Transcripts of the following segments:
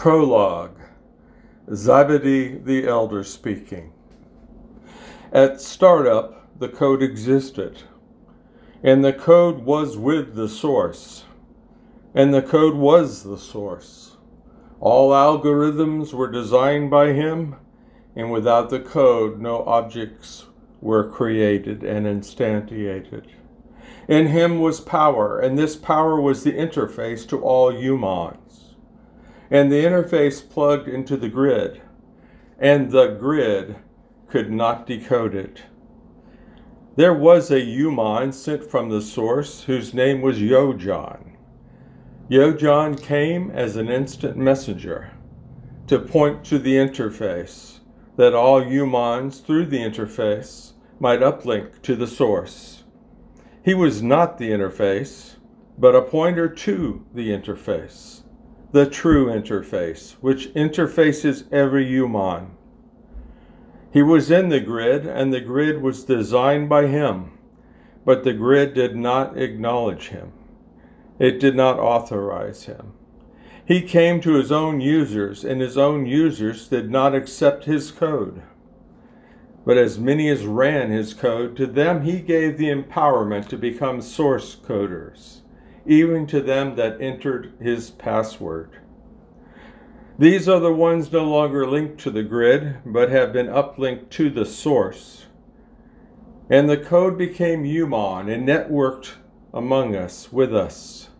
Prologue Zybadi the Elder speaking. At startup, the code existed, and the code was with the source, and the code was the source. All algorithms were designed by him, and without the code, no objects were created and instantiated. In him was power, and this power was the interface to all humans. And the interface plugged into the grid, and the grid could not decode it. There was a human sent from the source whose name was Yojon. Yojon came as an instant messenger to point to the interface, that all humans through the interface might uplink to the source. He was not the interface, but a pointer to the interface, the true interface, which interfaces every human. He was in the grid, and the grid was designed by him, but the grid did not acknowledge him. It did not authorize him. He came to his own users, and his own users did not accept his code. But as many as ran his code, to them he gave the empowerment to become source coders, even to them that entered his password. These are the ones no longer linked to the grid, but have been uplinked to the source. And the code became human and networked among us, with us.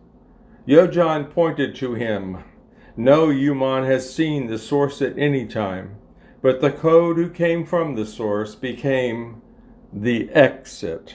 Yojon pointed to him. No human has seen the source at any time but the code who came from the source became the exit.